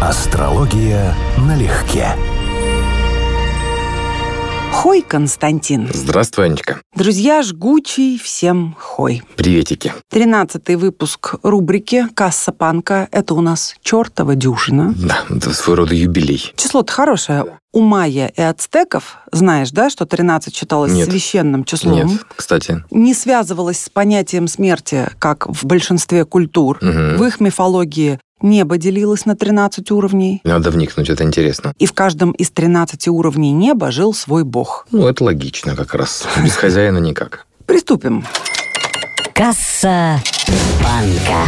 Астрология налегке. Хой, Константин. Здравствуй, Анечка. Друзья, жгучий всем хой. Приветики. Тринадцатый выпуск рубрики «Касса Панка». Это у нас чертова дюжина. Да, это своего рода юбилей. Число-то хорошее. У майя и ацтеков, знаешь, да, что 13 считалось Нет. священным числом? Нет, кстати. Не связывалось с понятием смерти, как в большинстве культур. Мгм. В их мифологии небо делилось на 13 уровней. Надо вникнуть, это интересно. И в каждом из 13 уровней неба жил свой бог. Ну, это логично как раз. Без хозяина никак. Приступим. Касса банка.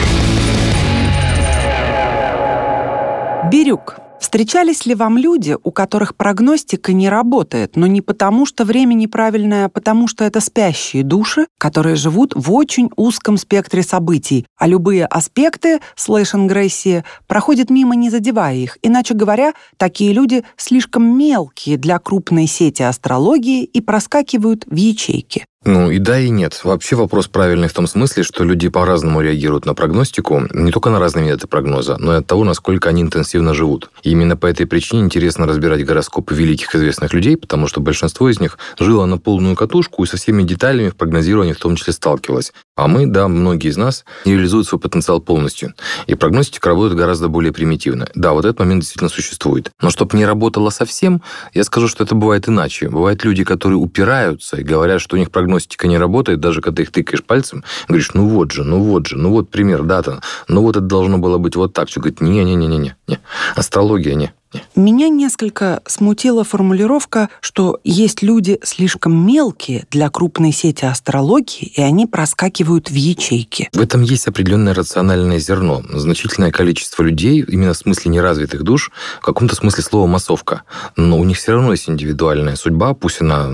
Бирюк. Встречались ли вам люди, у которых прогностика не работает, но не потому, что время неправильное, а потому, что это спящие души, которые живут в очень узком спектре событий, а любые аспекты слэш-ингрессии проходят мимо, не задевая их. Иначе говоря, такие люди слишком мелкие для крупной сети астрологии и проскакивают в ячейки. Ну и да, и нет. Вообще вопрос правильный в том смысле, что люди по-разному реагируют на прогностику, не только на разные методы прогноза, но и от того, насколько они интенсивно живут. И именно по этой причине интересно разбирать гороскопы великих известных людей, потому что большинство из них жило на полную катушку и со всеми деталями в прогнозировании в том числе сталкивалось. А мы, да, многие из нас не реализуют свой потенциал полностью. И прогностика работает гораздо более примитивно. Да, вот этот момент действительно существует. Но чтобы не работало совсем, я скажу, что это бывает иначе. Бывают люди, которые упираются и говорят, что у них прогностика не работает, даже когда их тыкаешь пальцем, говоришь, ну вот же, ну вот же, ну вот пример, дата, ну вот это должно было быть вот так. Все говорит, не-не-не-не-не, не. астрология не. Меня несколько смутила формулировка, что есть люди слишком мелкие для крупной сети астрологии, и они проскакивают в ячейки. В этом есть определенное рациональное зерно. Значительное количество людей, именно в смысле неразвитых душ, в каком-то смысле слова массовка. Но у них все равно есть индивидуальная судьба, пусть она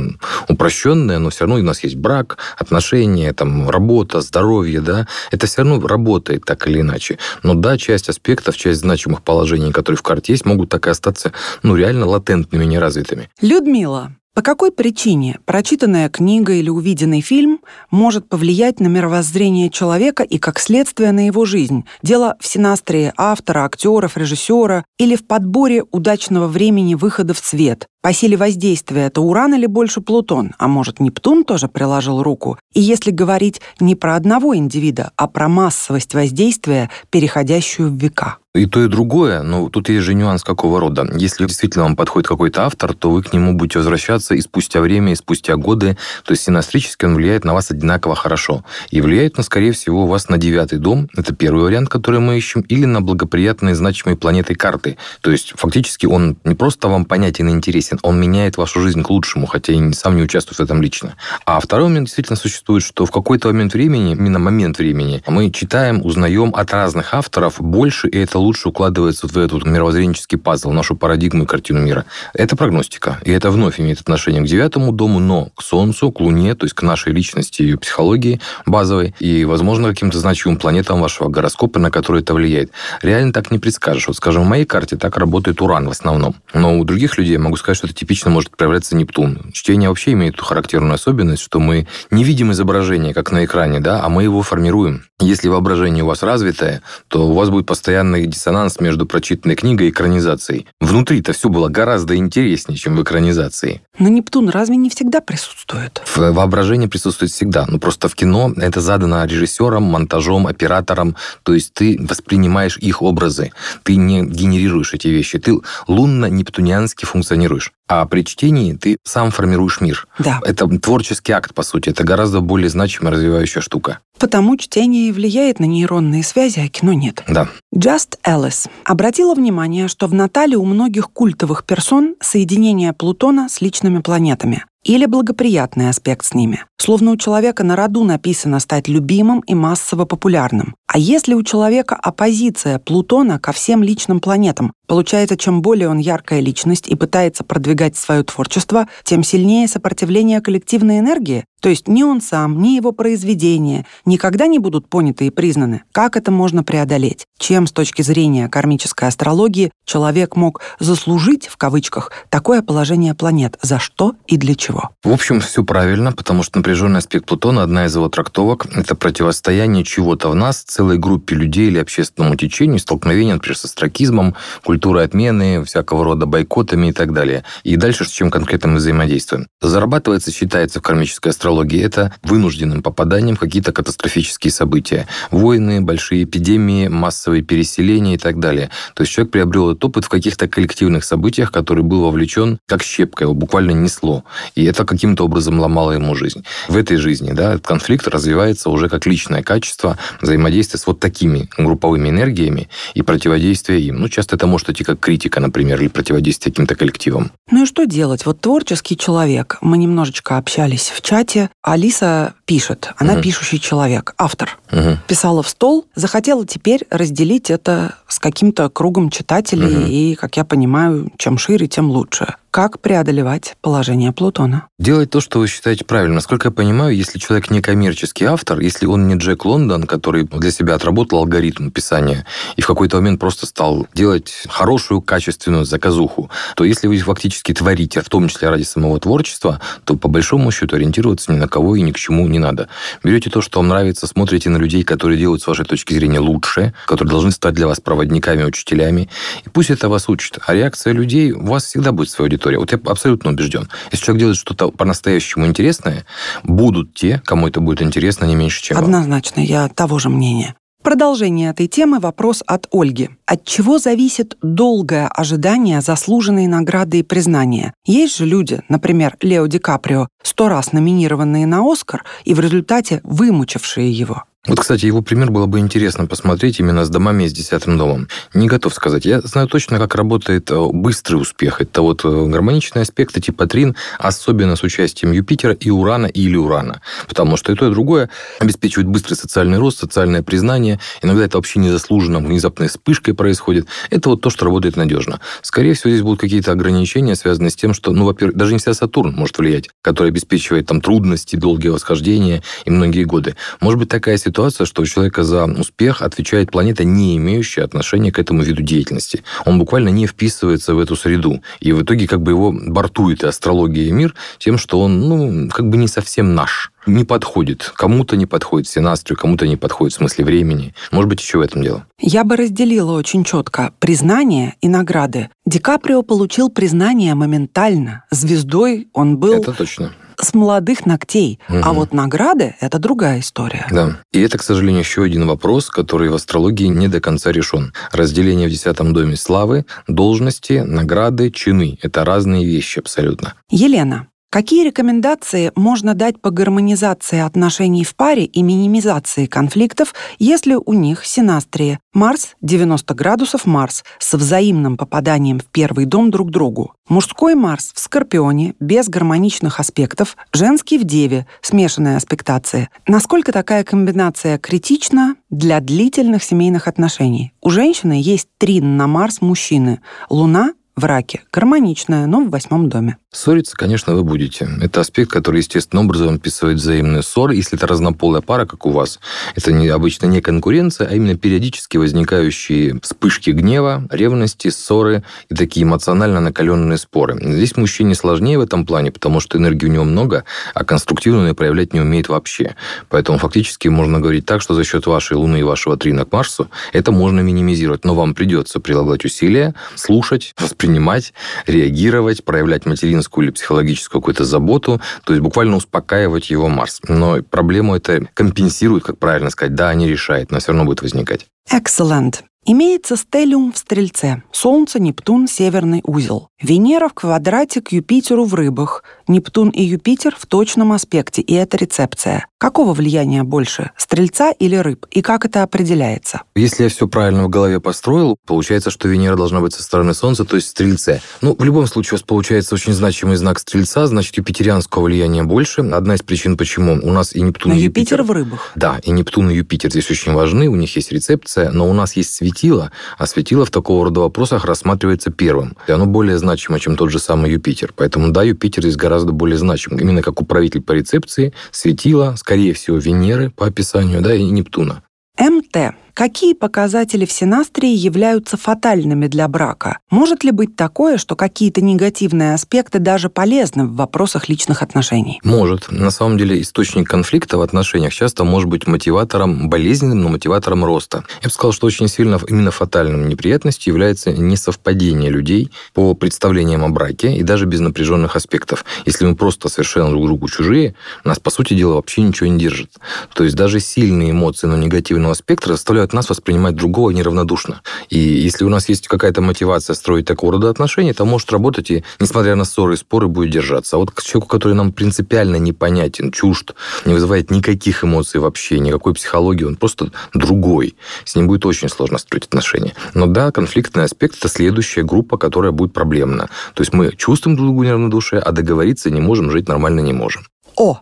упрощенная, но все равно у нас есть брак, отношения, там, работа, здоровье, да. Это все равно работает так или иначе. Но да, часть аспектов, часть значимых положений, которые в карте есть, могут так остаться, ну, реально латентными, неразвитыми. Людмила, по какой причине прочитанная книга или увиденный фильм может повлиять на мировоззрение человека и, как следствие, на его жизнь? Дело в синастрии автора, актеров, режиссера или в подборе удачного времени выхода в свет? По силе воздействия это Уран или больше Плутон? А может, Нептун тоже приложил руку? И если говорить не про одного индивида, а про массовость воздействия, переходящую в века? И то, и другое, но тут есть же нюанс какого рода. Если действительно вам подходит какой-то автор, то вы к нему будете возвращаться и спустя время, и спустя годы. То есть синастрически он влияет на вас одинаково хорошо. И влияет он, скорее всего, у вас на девятый дом. Это первый вариант, который мы ищем. Или на благоприятные значимые планеты карты. То есть фактически он не просто вам понятен и интересен, он меняет вашу жизнь к лучшему, хотя и сам не участвует в этом лично. А второй момент действительно существует, что в какой-то момент времени, именно момент времени, мы читаем, узнаем от разных авторов больше, и это лучше укладывается в этот мировоззренческий пазл, нашу парадигму и картину мира. Это прогностика. И это вновь имеет отношение к девятому дому, но к Солнцу, к Луне, то есть к нашей личности и психологии базовой, и, возможно, каким-то значимым планетам вашего гороскопа, на которые это влияет. Реально так не предскажешь. Вот, скажем, в моей карте так работает Уран в основном. Но у других людей могу сказать, что типично может проявляться Нептун. Чтение вообще имеет ту характерную особенность, что мы не видим изображение, как на экране, да, а мы его формируем. Если воображение у вас развитое, то у вас будет постоянный диссонанс между прочитанной книгой и экранизацией. Внутри-то все было гораздо интереснее, чем в экранизации. Но Нептун разве не всегда присутствует? В- Воображение присутствует всегда. Ну, просто в кино это задано режиссером, монтажом, оператором. То есть ты воспринимаешь их образы. Ты не генерируешь эти вещи. Ты лунно-нептуниански функционируешь. А при чтении ты сам формируешь мир. Да. Это творческий акт, по сути. Это гораздо более значимая развивающая штука. Потому чтение влияет на нейронные связи, а кино нет. Да. Джаст Эллис обратила внимание, что в Натале у многих культовых персон соединение Плутона с личными планетами или благоприятный аспект с ними. Словно у человека на роду написано стать любимым и массово популярным. А если у человека оппозиция Плутона ко всем личным планетам, получается, чем более он яркая личность и пытается продвигать свое творчество, тем сильнее сопротивление коллективной энергии? То есть ни он сам, ни его произведения никогда не будут поняты и признаны. Как это можно преодолеть? Чем с точки зрения кармической астрологии человек мог «заслужить» в кавычках такое положение планет? За что и для чего? В общем, все правильно, потому что напряженный аспект Плутона, одна из его трактовок, это противостояние чего-то в нас целой группе людей или общественному течению столкновение, например, со стракизмом, культурой отмены, всякого рода бойкотами и так далее. И дальше с чем конкретно мы взаимодействуем. Зарабатывается, считается в кармической астрологии, это вынужденным попаданием в какие-то катастрофические события. Войны, большие эпидемии, массовые переселения и так далее. То есть человек приобрел этот опыт в каких-то коллективных событиях, который был вовлечен как щепка, его буквально несло. И это каким-то образом ломало ему жизнь. В этой жизни да, этот конфликт развивается уже как личное качество взаимодействия с вот такими групповыми энергиями и противодействия им. Ну, часто это может идти как критика, например, или противодействие каким-то коллективам. Ну и что делать? Вот творческий человек. Мы немножечко общались в чате. Алиса пишет. Она угу. пишущий человек, автор. Угу. Писала в стол, захотела теперь разделить это с каким-то кругом читателей. Угу. И, как я понимаю, чем шире, тем лучше. Как преодолевать положение Плутона? Делать то, что вы считаете правильным. Насколько я понимаю, если человек не коммерческий автор, если он не Джек Лондон, который для себя отработал алгоритм писания и в какой-то момент просто стал делать хорошую, качественную заказуху, то если вы фактически творите, в том числе ради самого творчества, то по большому счету ориентироваться ни на кого и ни к чему не надо. Берете то, что вам нравится, смотрите на людей, которые делают с вашей точки зрения лучше, которые должны стать для вас проводниками, учителями, и пусть это вас учит. А реакция людей, у вас всегда будет своя аудитория. Вот я абсолютно убежден. Если человек делает что-то по-настоящему интересное, будут те, кому это будет интересно не меньше, чем Однозначно, вам. я того же мнения. Продолжение этой темы – вопрос от Ольги. От чего зависит долгое ожидание заслуженной награды и признания? Есть же люди, например, Лео Ди Каприо, сто раз номинированные на «Оскар» и в результате вымучившие его. Вот, кстати, его пример было бы интересно посмотреть именно с домами и с десятым домом. Не готов сказать. Я знаю точно, как работает э, быстрый успех. Это вот э, гармоничные аспекты типа трин, особенно с участием Юпитера и Урана или Урана. Потому что и то, и другое обеспечивает быстрый социальный рост, социальное признание. Иногда это вообще незаслуженно, внезапной вспышкой происходит. Это вот то, что работает надежно. Скорее всего, здесь будут какие-то ограничения, связанные с тем, что, ну, во-первых, даже не вся Сатурн может влиять, который обеспечивает там трудности, долгие восхождения и многие годы. Может быть такая ситуация, что у человека за успех отвечает планета, не имеющая отношения к этому виду деятельности. Он буквально не вписывается в эту среду. И в итоге как бы его бортует и астрология, и мир тем, что он, ну, как бы не совсем наш не подходит. Кому-то не подходит синастрию, кому-то не подходит в смысле времени. Может быть, еще в этом дело. Я бы разделила очень четко признание и награды. Ди Каприо получил признание моментально. Звездой он был... Это точно с молодых ногтей. Угу. А вот награды – это другая история. Да. И это, к сожалению, еще один вопрос, который в астрологии не до конца решен. Разделение в десятом доме славы, должности, награды, чины – это разные вещи абсолютно. Елена, Какие рекомендации можно дать по гармонизации отношений в паре и минимизации конфликтов, если у них синастрия? Марс 90 градусов Марс с взаимным попаданием в первый дом друг другу. Мужской Марс в Скорпионе без гармоничных аспектов, женский в Деве, смешанная аспектация. Насколько такая комбинация критична для длительных семейных отношений? У женщины есть трин на Марс мужчины, Луна в раке. Гармоничная, но в восьмом доме. Ссориться, конечно, вы будете. Это аспект, который естественным образом описывает взаимные ссоры. Если это разнополая пара, как у вас, это не, обычно не конкуренция, а именно периодически возникающие вспышки гнева, ревности, ссоры и такие эмоционально накаленные споры. Здесь мужчине сложнее в этом плане, потому что энергии у него много, а конструктивную проявлять не умеет вообще. Поэтому фактически можно говорить так, что за счет вашей Луны и вашего трина к Марсу это можно минимизировать. Но вам придется прилагать усилия, слушать, воспринимать, реагировать, проявлять материнскую физическую или психологическую какую-то заботу, то есть буквально успокаивать его Марс. Но проблему это компенсирует, как правильно сказать, да, не решает, но все равно будет возникать. Excellent. Имеется стеллиум в Стрельце, Солнце, Нептун, Северный узел. Венера в квадрате к Юпитеру в рыбах, Нептун и Юпитер в точном аспекте, и это рецепция. Какого влияния больше, Стрельца или рыб, и как это определяется? Если я все правильно в голове построил, получается, что Венера должна быть со стороны Солнца, то есть Стрельце. Ну, в любом случае, у вас получается очень значимый знак Стрельца, значит, юпитерианского влияния больше. Одна из причин, почему у нас и Нептун, но и Юпитер. Юпитер в рыбах. Да, и Нептун, и Юпитер здесь очень важны, у них есть рецепция, но у нас есть светило, светило, а светило в такого рода вопросах рассматривается первым. И оно более значимо, чем тот же самый Юпитер. Поэтому, да, Юпитер здесь гораздо более значим. Именно как управитель по рецепции, светило, скорее всего, Венеры по описанию, да, и Нептуна. МТ Какие показатели в синастрии являются фатальными для брака? Может ли быть такое, что какие-то негативные аспекты даже полезны в вопросах личных отношений? Может. На самом деле источник конфликта в отношениях часто может быть мотиватором, болезненным, но мотиватором роста. Я бы сказал, что очень сильно именно фатальным неприятностью является несовпадение людей по представлениям о браке и даже без напряженных аспектов. Если мы просто совершенно друг другу чужие, нас, по сути дела, вообще ничего не держит. То есть даже сильные эмоции, но негативного спектра заставляют нас воспринимать другого неравнодушно. И если у нас есть какая-то мотивация строить такого рода отношения, то может работать и, несмотря на ссоры и споры, будет держаться. А вот к человеку, который нам принципиально непонятен, чужд, не вызывает никаких эмоций вообще, никакой психологии, он просто другой. С ним будет очень сложно строить отношения. Но да, конфликтный аспект – это следующая группа, которая будет проблемна. То есть мы чувствуем друг другу неравнодушие, а договориться не можем, жить нормально не можем. О,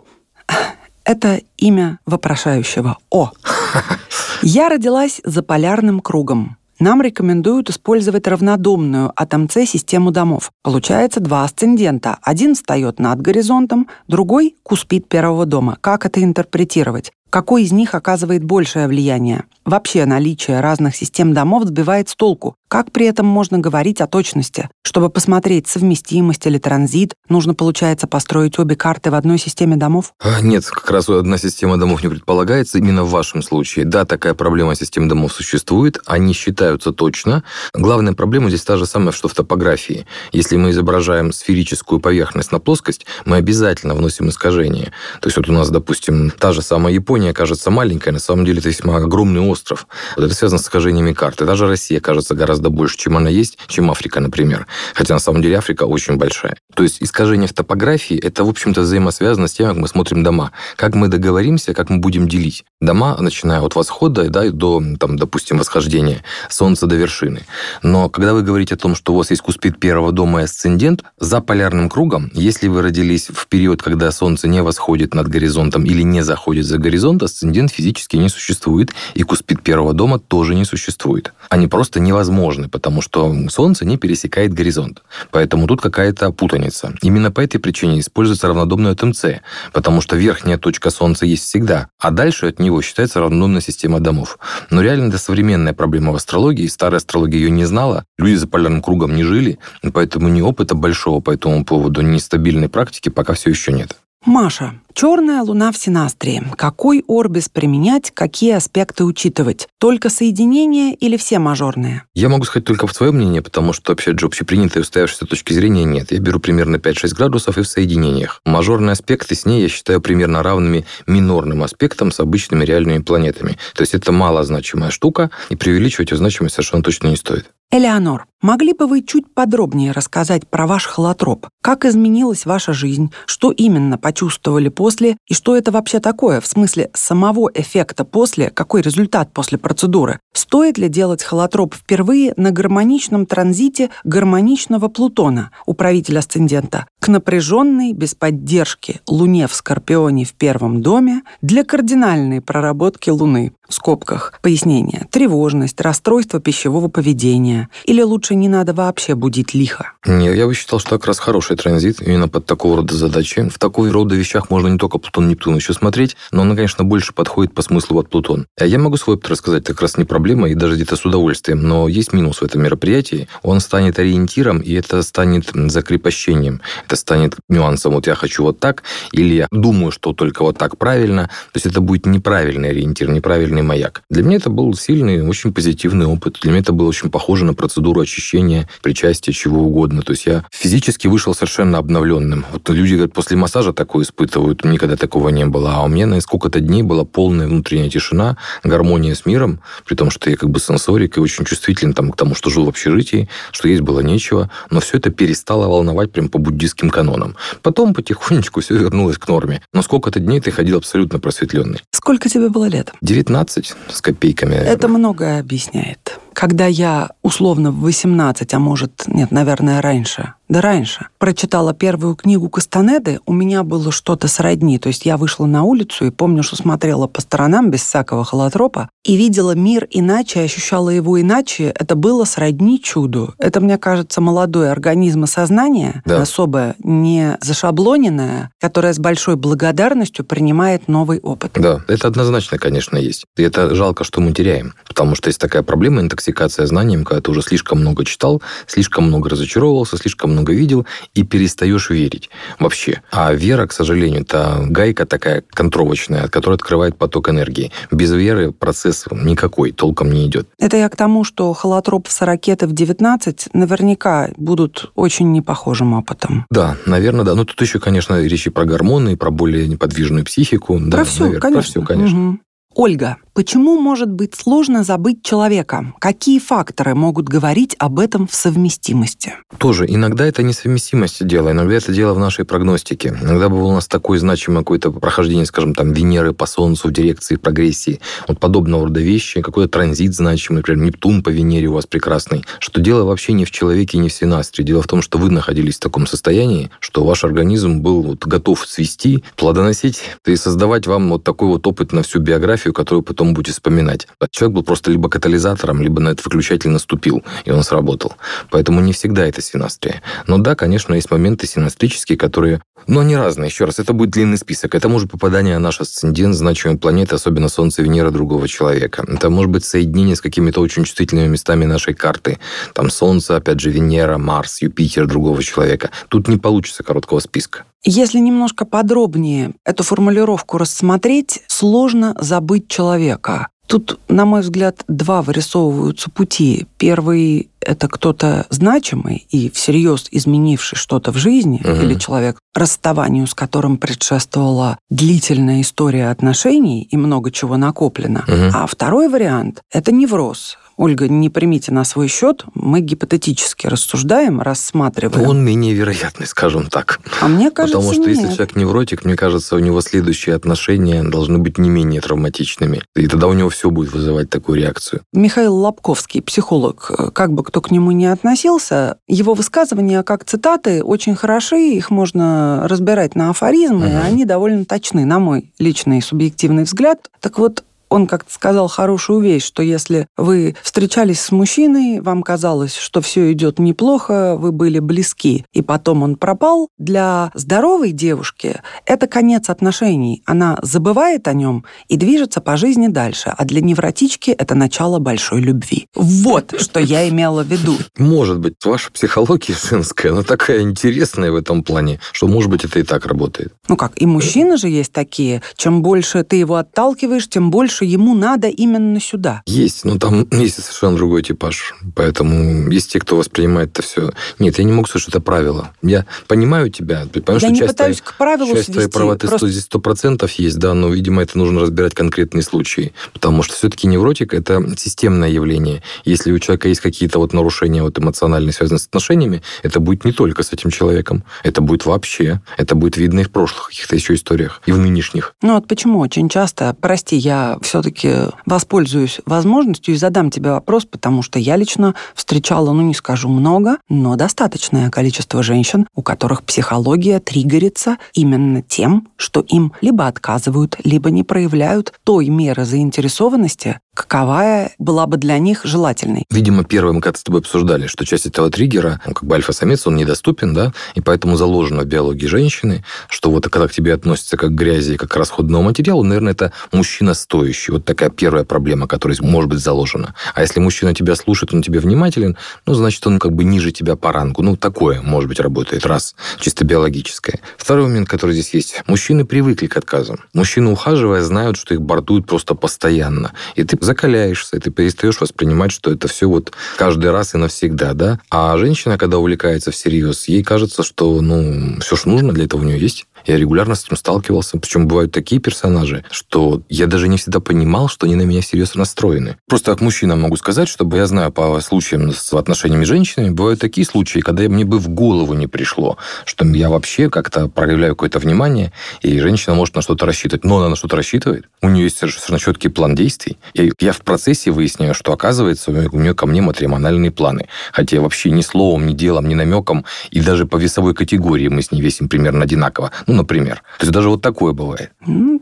это имя вопрошающего. О. Я родилась за полярным кругом. Нам рекомендуют использовать равнодомную от МЦ систему домов. Получается два асцендента. Один встает над горизонтом, другой – куспит первого дома. Как это интерпретировать? Какой из них оказывает большее влияние? Вообще наличие разных систем домов сбивает с толку. Как при этом можно говорить о точности? Чтобы посмотреть совместимость или транзит, нужно, получается, построить обе карты в одной системе домов? А, нет, как раз одна система домов не предполагается именно в вашем случае. Да, такая проблема систем домов существует, они считаются точно. Главная проблема здесь та же самая, что в топографии. Если мы изображаем сферическую поверхность на плоскость, мы обязательно вносим искажение. То есть вот у нас, допустим, та же самая Япония кажется маленькой, на самом деле это весьма огромный остров. Это связано с искажениями карты. Даже Россия кажется гораздо больше, чем она есть, чем Африка, например. Хотя на самом деле Африка очень большая. То есть искажение в топографии – это, в общем-то, взаимосвязано с тем, как мы смотрим дома. Как мы договоримся, как мы будем делить. Дома, начиная от восхода да, до, там, допустим, восхождения Солнца до вершины. Но когда вы говорите о том, что у вас есть куспит первого дома и асцендент, за полярным кругом, если вы родились в период, когда Солнце не восходит над горизонтом или не заходит за горизонт, асцендент физически не существует, и куспит первого дома тоже не существует. Они просто невозможны, потому что Солнце не пересекает горизонт. Поэтому тут какая-то путаница. Именно по этой причине используется равнодомное от МЦ, потому что верхняя точка Солнца есть всегда, а дальше от него считается равнодомная система домов. Но реально это современная проблема в астрологии, старая астрология ее не знала, люди за полярным кругом не жили, поэтому ни опыта большого по этому поводу, ни стабильной практики пока все еще нет. Маша, черная луна в синастрии. Какой орбис применять, какие аспекты учитывать? Только соединение или все мажорные? Я могу сказать только в свое мнение, потому что, же, общепринятой устоявшейся точки зрения нет. Я беру примерно 5-6 градусов и в соединениях. Мажорные аспекты с ней я считаю примерно равными минорным аспектам с обычными реальными планетами. То есть это малозначимая штука, и преувеличивать ее значимость совершенно точно не стоит. Элеонор, могли бы вы чуть подробнее рассказать про ваш холотроп? Как изменилась ваша жизнь? Что именно почувствовали после? И что это вообще такое? В смысле самого эффекта после? Какой результат после процедуры? Стоит ли делать холотроп впервые на гармоничном транзите гармоничного Плутона, управителя асцендента, к напряженной, без поддержки Луне в Скорпионе в первом доме для кардинальной проработки Луны? В скобках. Пояснение. Тревожность, расстройство пищевого поведения. Или лучше не надо вообще будить лихо? Нет, я бы считал, что как раз хороший транзит именно под такого рода задачи. В такого рода вещах можно не только Плутон-Нептун еще смотреть, но он, конечно, больше подходит по смыслу от Плутон. А я могу свой опыт рассказать, как раз не проблема, и даже где-то с удовольствием. Но есть минус в этом мероприятии. Он станет ориентиром, и это станет закрепощением. Это станет нюансом. Вот я хочу вот так, или я думаю, что только вот так правильно. То есть это будет неправильный ориентир, неправильный маяк. Для меня это был сильный, очень позитивный опыт. Для меня это было очень похоже на процедуру очищения, причастия, чего угодно. То есть я физически вышел совершенно обновленным. Вот люди говорят, после массажа такое испытывают, никогда такого не было. А у меня на сколько-то дней была полная внутренняя тишина, гармония с миром, при том, что я как бы сенсорик и очень чувствителен там, к тому, что жил в общежитии, что есть было нечего. Но все это перестало волновать прям по буддийским канонам. Потом потихонечку все вернулось к норме. Но сколько-то дней ты ходил абсолютно просветленный. Сколько тебе было лет? 19 с копейками. Это многое объясняет. Когда я условно в 18, а может, нет, наверное, раньше, Да раньше. Прочитала первую книгу Кастанеды, у меня было что-то сродни. То есть я вышла на улицу и помню, что смотрела по сторонам без всякого холотропа и видела мир иначе, ощущала его иначе. Это было сродни чуду. Это, мне кажется, молодой организм и сознание, да. особое, не зашаблоненное, которое с большой благодарностью принимает новый опыт. Да, это однозначно, конечно, есть. И это жалко, что мы теряем. Потому что есть такая проблема интоксикация знанием, когда ты уже слишком много читал, слишком много разочаровывался, слишком много видел и перестаешь верить вообще. А вера, к сожалению, это гайка такая контровочная, которая открывает поток энергии. Без веры процесс никакой толком не идет. Это я к тому, что холотроп в ракеты в 19 наверняка будут очень непохожим опытом. Да, наверное, да. Но тут еще, конечно, речи про гормоны, про более неподвижную психику. Про да, все, наверное, конечно. Про все, конечно. Угу. Ольга, почему может быть сложно забыть человека? Какие факторы могут говорить об этом в совместимости? Тоже иногда это несовместимость дела, иногда это дело в нашей прогностике. Иногда было у нас такое значимое какое-то прохождение, скажем, там, Венеры по Солнцу в дирекции прогрессии. Вот подобного рода вещи, какой-то транзит значимый, например, Нептун по Венере у вас прекрасный. Что дело вообще не в человеке, не в синастре. Дело в том, что вы находились в таком состоянии, что ваш организм был вот готов свести, плодоносить и создавать вам вот такой вот опыт на всю биографию, фотографию, которую потом будете вспоминать. Человек был просто либо катализатором, либо на этот выключатель наступил, и он сработал. Поэтому не всегда это синастрия. Но да, конечно, есть моменты синастрические, которые... Но они разные. Еще раз, это будет длинный список. Это может попадание на наш асцендент, значимой планеты, особенно Солнце, Венера другого человека. Это может быть соединение с какими-то очень чувствительными местами нашей карты. Там Солнце, опять же, Венера, Марс, Юпитер другого человека. Тут не получится короткого списка. Если немножко подробнее эту формулировку рассмотреть, сложно забыть человека. Тут, на мой взгляд, два вырисовываются пути. Первый — это кто-то значимый и всерьез изменивший что-то в жизни, угу. или человек, расставанию с которым предшествовала длительная история отношений и много чего накоплено. Угу. А второй вариант — это невроз, Ольга, не примите на свой счет, мы гипотетически рассуждаем, рассматриваем. Он менее вероятный, скажем так. А мне кажется, Потому что нет. если человек невротик, мне кажется, у него следующие отношения должны быть не менее травматичными. И тогда у него все будет вызывать такую реакцию. Михаил Лобковский, психолог, как бы кто к нему ни относился, его высказывания как цитаты очень хороши, их можно разбирать на афоризмы, угу. и они довольно точны, на мой личный субъективный взгляд. Так вот, он как-то сказал хорошую вещь, что если вы встречались с мужчиной, вам казалось, что все идет неплохо, вы были близки, и потом он пропал, для здоровой девушки это конец отношений. Она забывает о нем и движется по жизни дальше, а для невротички это начало большой любви. Вот что я имела в виду. Может быть, ваша психология женская, она такая интересная в этом плане, что, может быть, это и так работает. Ну как, и мужчины же есть такие. Чем больше ты его отталкиваешь, тем больше что ему надо именно сюда. Есть, но там есть совершенно другой типаж. Поэтому есть те, кто воспринимает это все. Нет, я не могу сказать, что это правило. Я понимаю тебя, понимаю, я что не часть, пытаюсь твоей, к правилу часть свести, твоей правоты просто... здесь сто процентов есть, да, но, видимо, это нужно разбирать конкретные случаи. Потому что все-таки невротик – это системное явление. Если у человека есть какие-то вот нарушения вот эмоциональные, связанные с отношениями, это будет не только с этим человеком, это будет вообще. Это будет видно и в прошлых каких-то еще историях, и в нынешних. Ну вот почему очень часто, прости, я все-таки воспользуюсь возможностью и задам тебе вопрос, потому что я лично встречала, ну не скажу много, но достаточное количество женщин, у которых психология триггерится именно тем, что им либо отказывают, либо не проявляют той меры заинтересованности, каковая была бы для них желательной. Видимо, первым, когда с тобой обсуждали, что часть этого триггера, ну, как бы альфа-самец, он недоступен, да, и поэтому заложено в биологии женщины, что вот когда к тебе относятся как к грязи, как к расходному материалу, наверное, это мужчина стоящий. Вот такая первая проблема, которая может быть заложена. А если мужчина тебя слушает, он тебе внимателен, ну, значит, он как бы ниже тебя по рангу. Ну, такое, может быть, работает. Раз, чисто биологическое. Второй момент, который здесь есть. Мужчины привыкли к отказам. Мужчины, ухаживая, знают, что их бортуют просто постоянно. И ты закаляешься, ты перестаешь воспринимать, что это все вот каждый раз и навсегда, да? А женщина, когда увлекается всерьез, ей кажется, что, ну, все, что нужно для этого у нее есть. Я регулярно с этим сталкивался. Причем бывают такие персонажи, что я даже не всегда понимал, что они на меня серьезно настроены. Просто как мужчина могу сказать, чтобы я знаю по случаям с отношениями с женщинами, бывают такие случаи, когда мне бы в голову не пришло, что я вообще как-то проявляю какое-то внимание, и женщина может на что-то рассчитывать. Но она на что-то рассчитывает. У нее есть совершенно четкий план действий. И я в процессе выясняю, что, оказывается, у нее ко мне матримональные планы. Хотя вообще ни словом, ни делом, ни намеком, и даже по весовой категории мы с ней весим примерно одинаково. Ну, например. То есть даже вот такое бывает.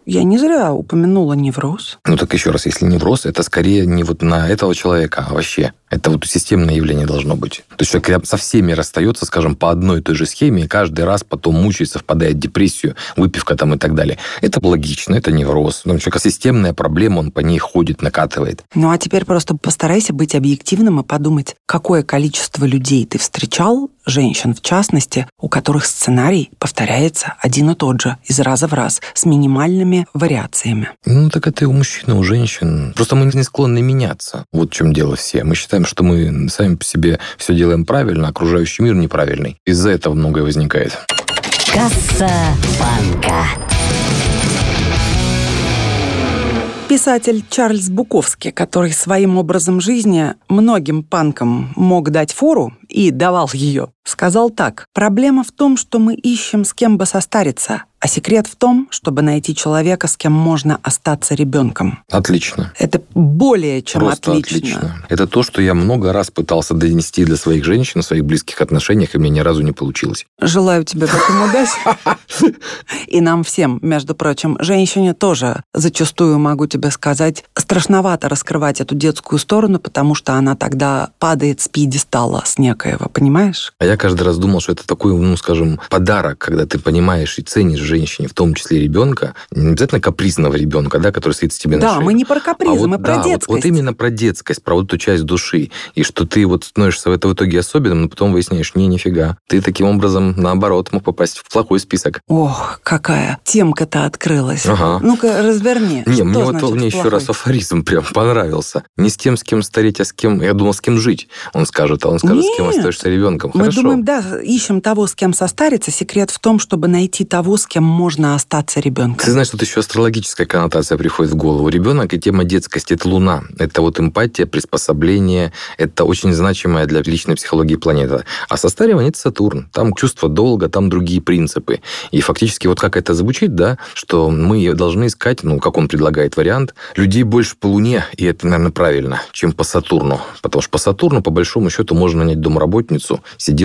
Я не зря упомянула невроз. Ну, так еще раз, если невроз, это скорее не вот на этого человека, а вообще. Это вот системное явление должно быть. То есть человек со всеми расстается, скажем, по одной и той же схеме, и каждый раз потом мучается, впадает в депрессию, выпивка там и так далее. Это логично, это невроз. Но у человека системная проблема, он по ней ходит, накатывает. Ну, а теперь просто постарайся быть объективным и подумать, какое количество людей ты встречал, женщин в частности, у которых сценарий повторяется один и тот же, из раза в раз, с минимальными вариациями. Ну, так это и у мужчин, и у женщин. Просто мы не склонны меняться. Вот в чем дело все. Мы считаем, что мы сами по себе все делаем правильно, а окружающий мир неправильный. Из-за этого многое возникает. Касса банка. Писатель Чарльз Буковский, который своим образом жизни многим панкам мог дать фору и давал ее, сказал так. «Проблема в том, что мы ищем, с кем бы состариться, а секрет в том, чтобы найти человека, с кем можно остаться ребенком. Отлично. Это более чем Просто отлично. отлично. Это то, что я много раз пытался донести для своих женщин в своих близких отношениях, и мне ни разу не получилось. Желаю тебе в этом удачи. И нам всем, между прочим, женщине тоже зачастую, могу тебе сказать, страшновато раскрывать эту детскую сторону, потому что она тогда падает с пьедестала с некоего, понимаешь? А я каждый раз думал, что это такой, ну, скажем, подарок, когда ты понимаешь и ценишь женщине, в том числе ребенка, не обязательно капризного ребенка, да, который сидит с тебе на Да, шее. мы не про капризм, а вот, мы про да, вот- детскость. Вот, именно про детскость, про вот эту часть души. И что ты вот становишься в это в итоге особенным, но потом выясняешь, не, нифига. Ты таким образом, наоборот, мог попасть в плохой список. Ох, какая темка-то открылась. Ага. Ну-ка, разверни. Не, Что мне вот мне еще раз афоризм прям понравился. Не с тем, с кем стареть, а с кем... Я думал, с кем жить. Он скажет, а он скажет, с кем Нет. остаешься ребенком. Мы Хорошо. Думаем, да, ищем того, с кем состариться. Секрет в том, чтобы найти того, с кем можно остаться ребенком. Ты знаешь, тут еще астрологическая коннотация приходит в голову. Ребенок и тема детскости – это луна. Это вот эмпатия, приспособление. Это очень значимая для личной психологии планета. А состаривание – это Сатурн. Там чувство долга, там другие принципы. И фактически вот как это звучит, да, что мы должны искать, ну, как он предлагает вариант, людей больше по Луне, и это, наверное, правильно, чем по Сатурну. Потому что по Сатурну, по большому счету, можно нанять домработницу,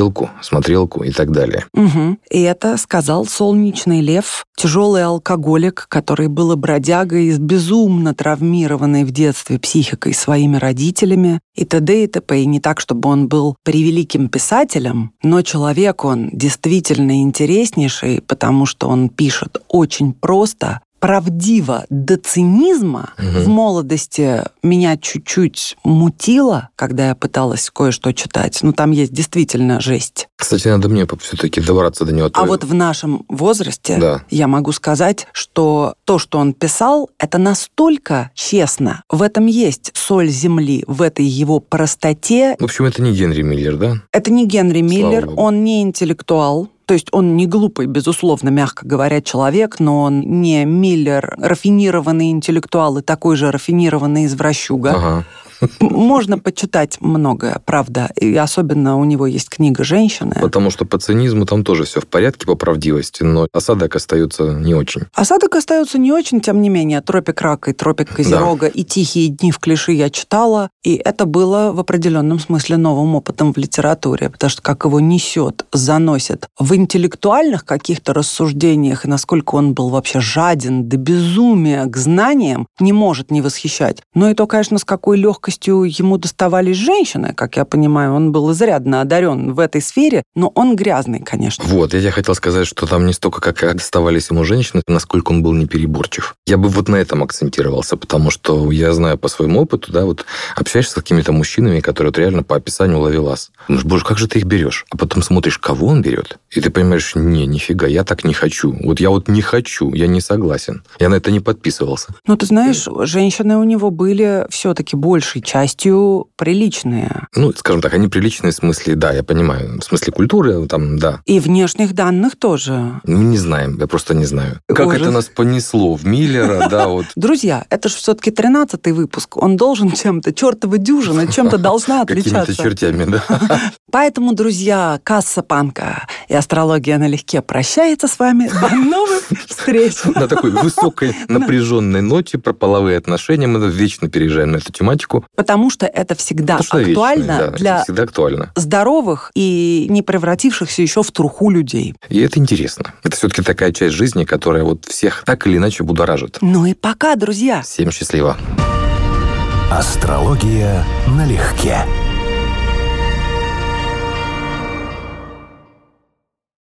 сиделку, смотрелку и так далее. Мгм. И это сказал солнечный лев, тяжелый алкоголик, который был бродягой, безумно травмированной в детстве психикой своими родителями, и т.д. и т.п. И не так, чтобы он был превеликим писателем, но человек он действительно интереснейший, потому что он пишет очень просто, правдиво до цинизма. Мгм. В молодости меня чуть-чуть мутило, когда я пыталась кое-что читать. Ну, там есть действительно жесть. Кстати, надо мне все-таки добраться до него. А вот в нашем возрасте Да. я могу сказать, что то, что он писал, это настолько честно. В этом есть соль земли, в этой его простоте. В общем, это не Генри Миллер, да? Это не Генри Миллер, он не интеллектуал. То есть он не глупый, безусловно, мягко говоря, человек, но он не Миллер, рафинированный интеллектуал и такой же рафинированный извращуга. Ага. Можно почитать многое, правда. И особенно у него есть книга «Женщины». Потому что по цинизму там тоже все в порядке по правдивости, но осадок остается не очень. Осадок остается не очень, тем не менее. «Тропик рака» и «Тропик Козерога» и «Тихие дни в клиши» я читала, и это было в определенном смысле новым опытом в литературе, потому что как его несет, заносит в интеллектуальных каких-то рассуждениях, и насколько он был вообще жаден до безумия к знаниям, не может не восхищать. Но и то, конечно, с какой легкостью ему доставались женщины, как я понимаю, он был изрядно одарен в этой сфере, но он грязный, конечно. Вот, я хотел сказать, что там не столько, как оставались ему женщины, насколько он был непереборчив. Я бы вот на этом акцентировался, потому что я знаю по своему опыту, да, вот общаешься с какими-то мужчинами, которые вот реально по описанию ловелас. Думаешь, боже, как же ты их берешь? А потом смотришь, кого он берет, и ты понимаешь, не, нифига, я так не хочу. Вот я вот не хочу, я не согласен. Я на это не подписывался. Ну, ты знаешь, женщины у него были все-таки больше большей частью приличные. Ну, скажем так, они приличные в смысле, да, я понимаю. В смысле культуры, там, да. И внешних данных тоже. Мы не знаем, я просто не знаю. Как Ужас. это нас понесло в Миллера, да, вот. Друзья, это же все-таки 13-й выпуск. Он должен чем-то, чертова дюжина, чем-то должна Какими-то отличаться. чертями, да. Поэтому, друзья, касса панка и астрология налегке прощается с вами. До новых встреч! На такой высокой напряженной ноте про половые отношения мы вечно переезжаем на эту тематику. Потому что это всегда что актуально да, это для всегда актуально. здоровых и не превратившихся еще в труху людей. И это интересно. Это все-таки такая часть жизни, которая вот всех так или иначе будоражит. Ну и пока, друзья! Всем счастливо. Астрология налегке.